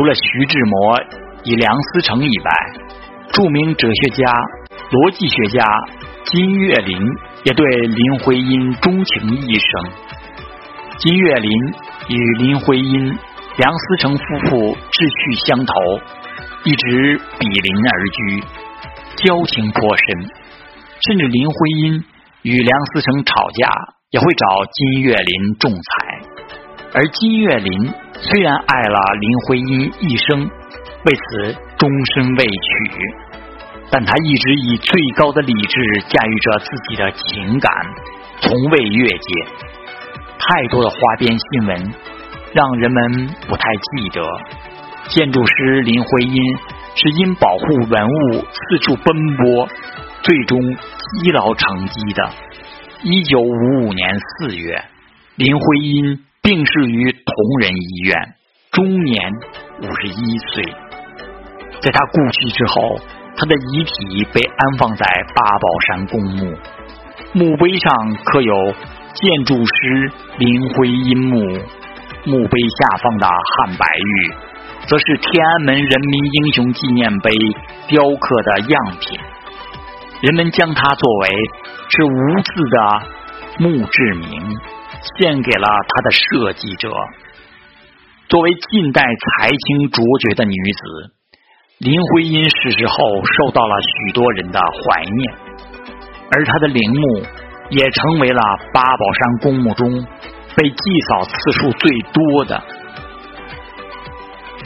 除了徐志摩与梁思成以外，著名哲学家、逻辑学家金岳霖也对林徽因钟情一生。金岳霖与林徽因、梁思成夫妇志趣相投，一直比邻而居，交情颇深。甚至林徽因与梁思成吵架，也会找金岳霖仲裁。而金岳霖虽然爱了林徽因一生，为此终身未娶，但他一直以最高的理智驾驭着自己的情感，从未越界。太多的花边新闻让人们不太记得。建筑师林徽因是因保护文物四处奔波，最终积劳成疾的。一九五五年四月，林徽因。病逝于同仁医院，终年五十一岁。在他故去之后，他的遗体被安放在八宝山公墓，墓碑上刻有“建筑师林徽因墓”，墓碑下方的汉白玉，则是天安门人民英雄纪念碑雕刻的样品。人们将它作为是无字的墓志铭。献给了他的设计者。作为近代才情卓绝的女子，林徽因逝世后受到了许多人的怀念，而她的陵墓也成为了八宝山公墓中被祭扫次数最多的。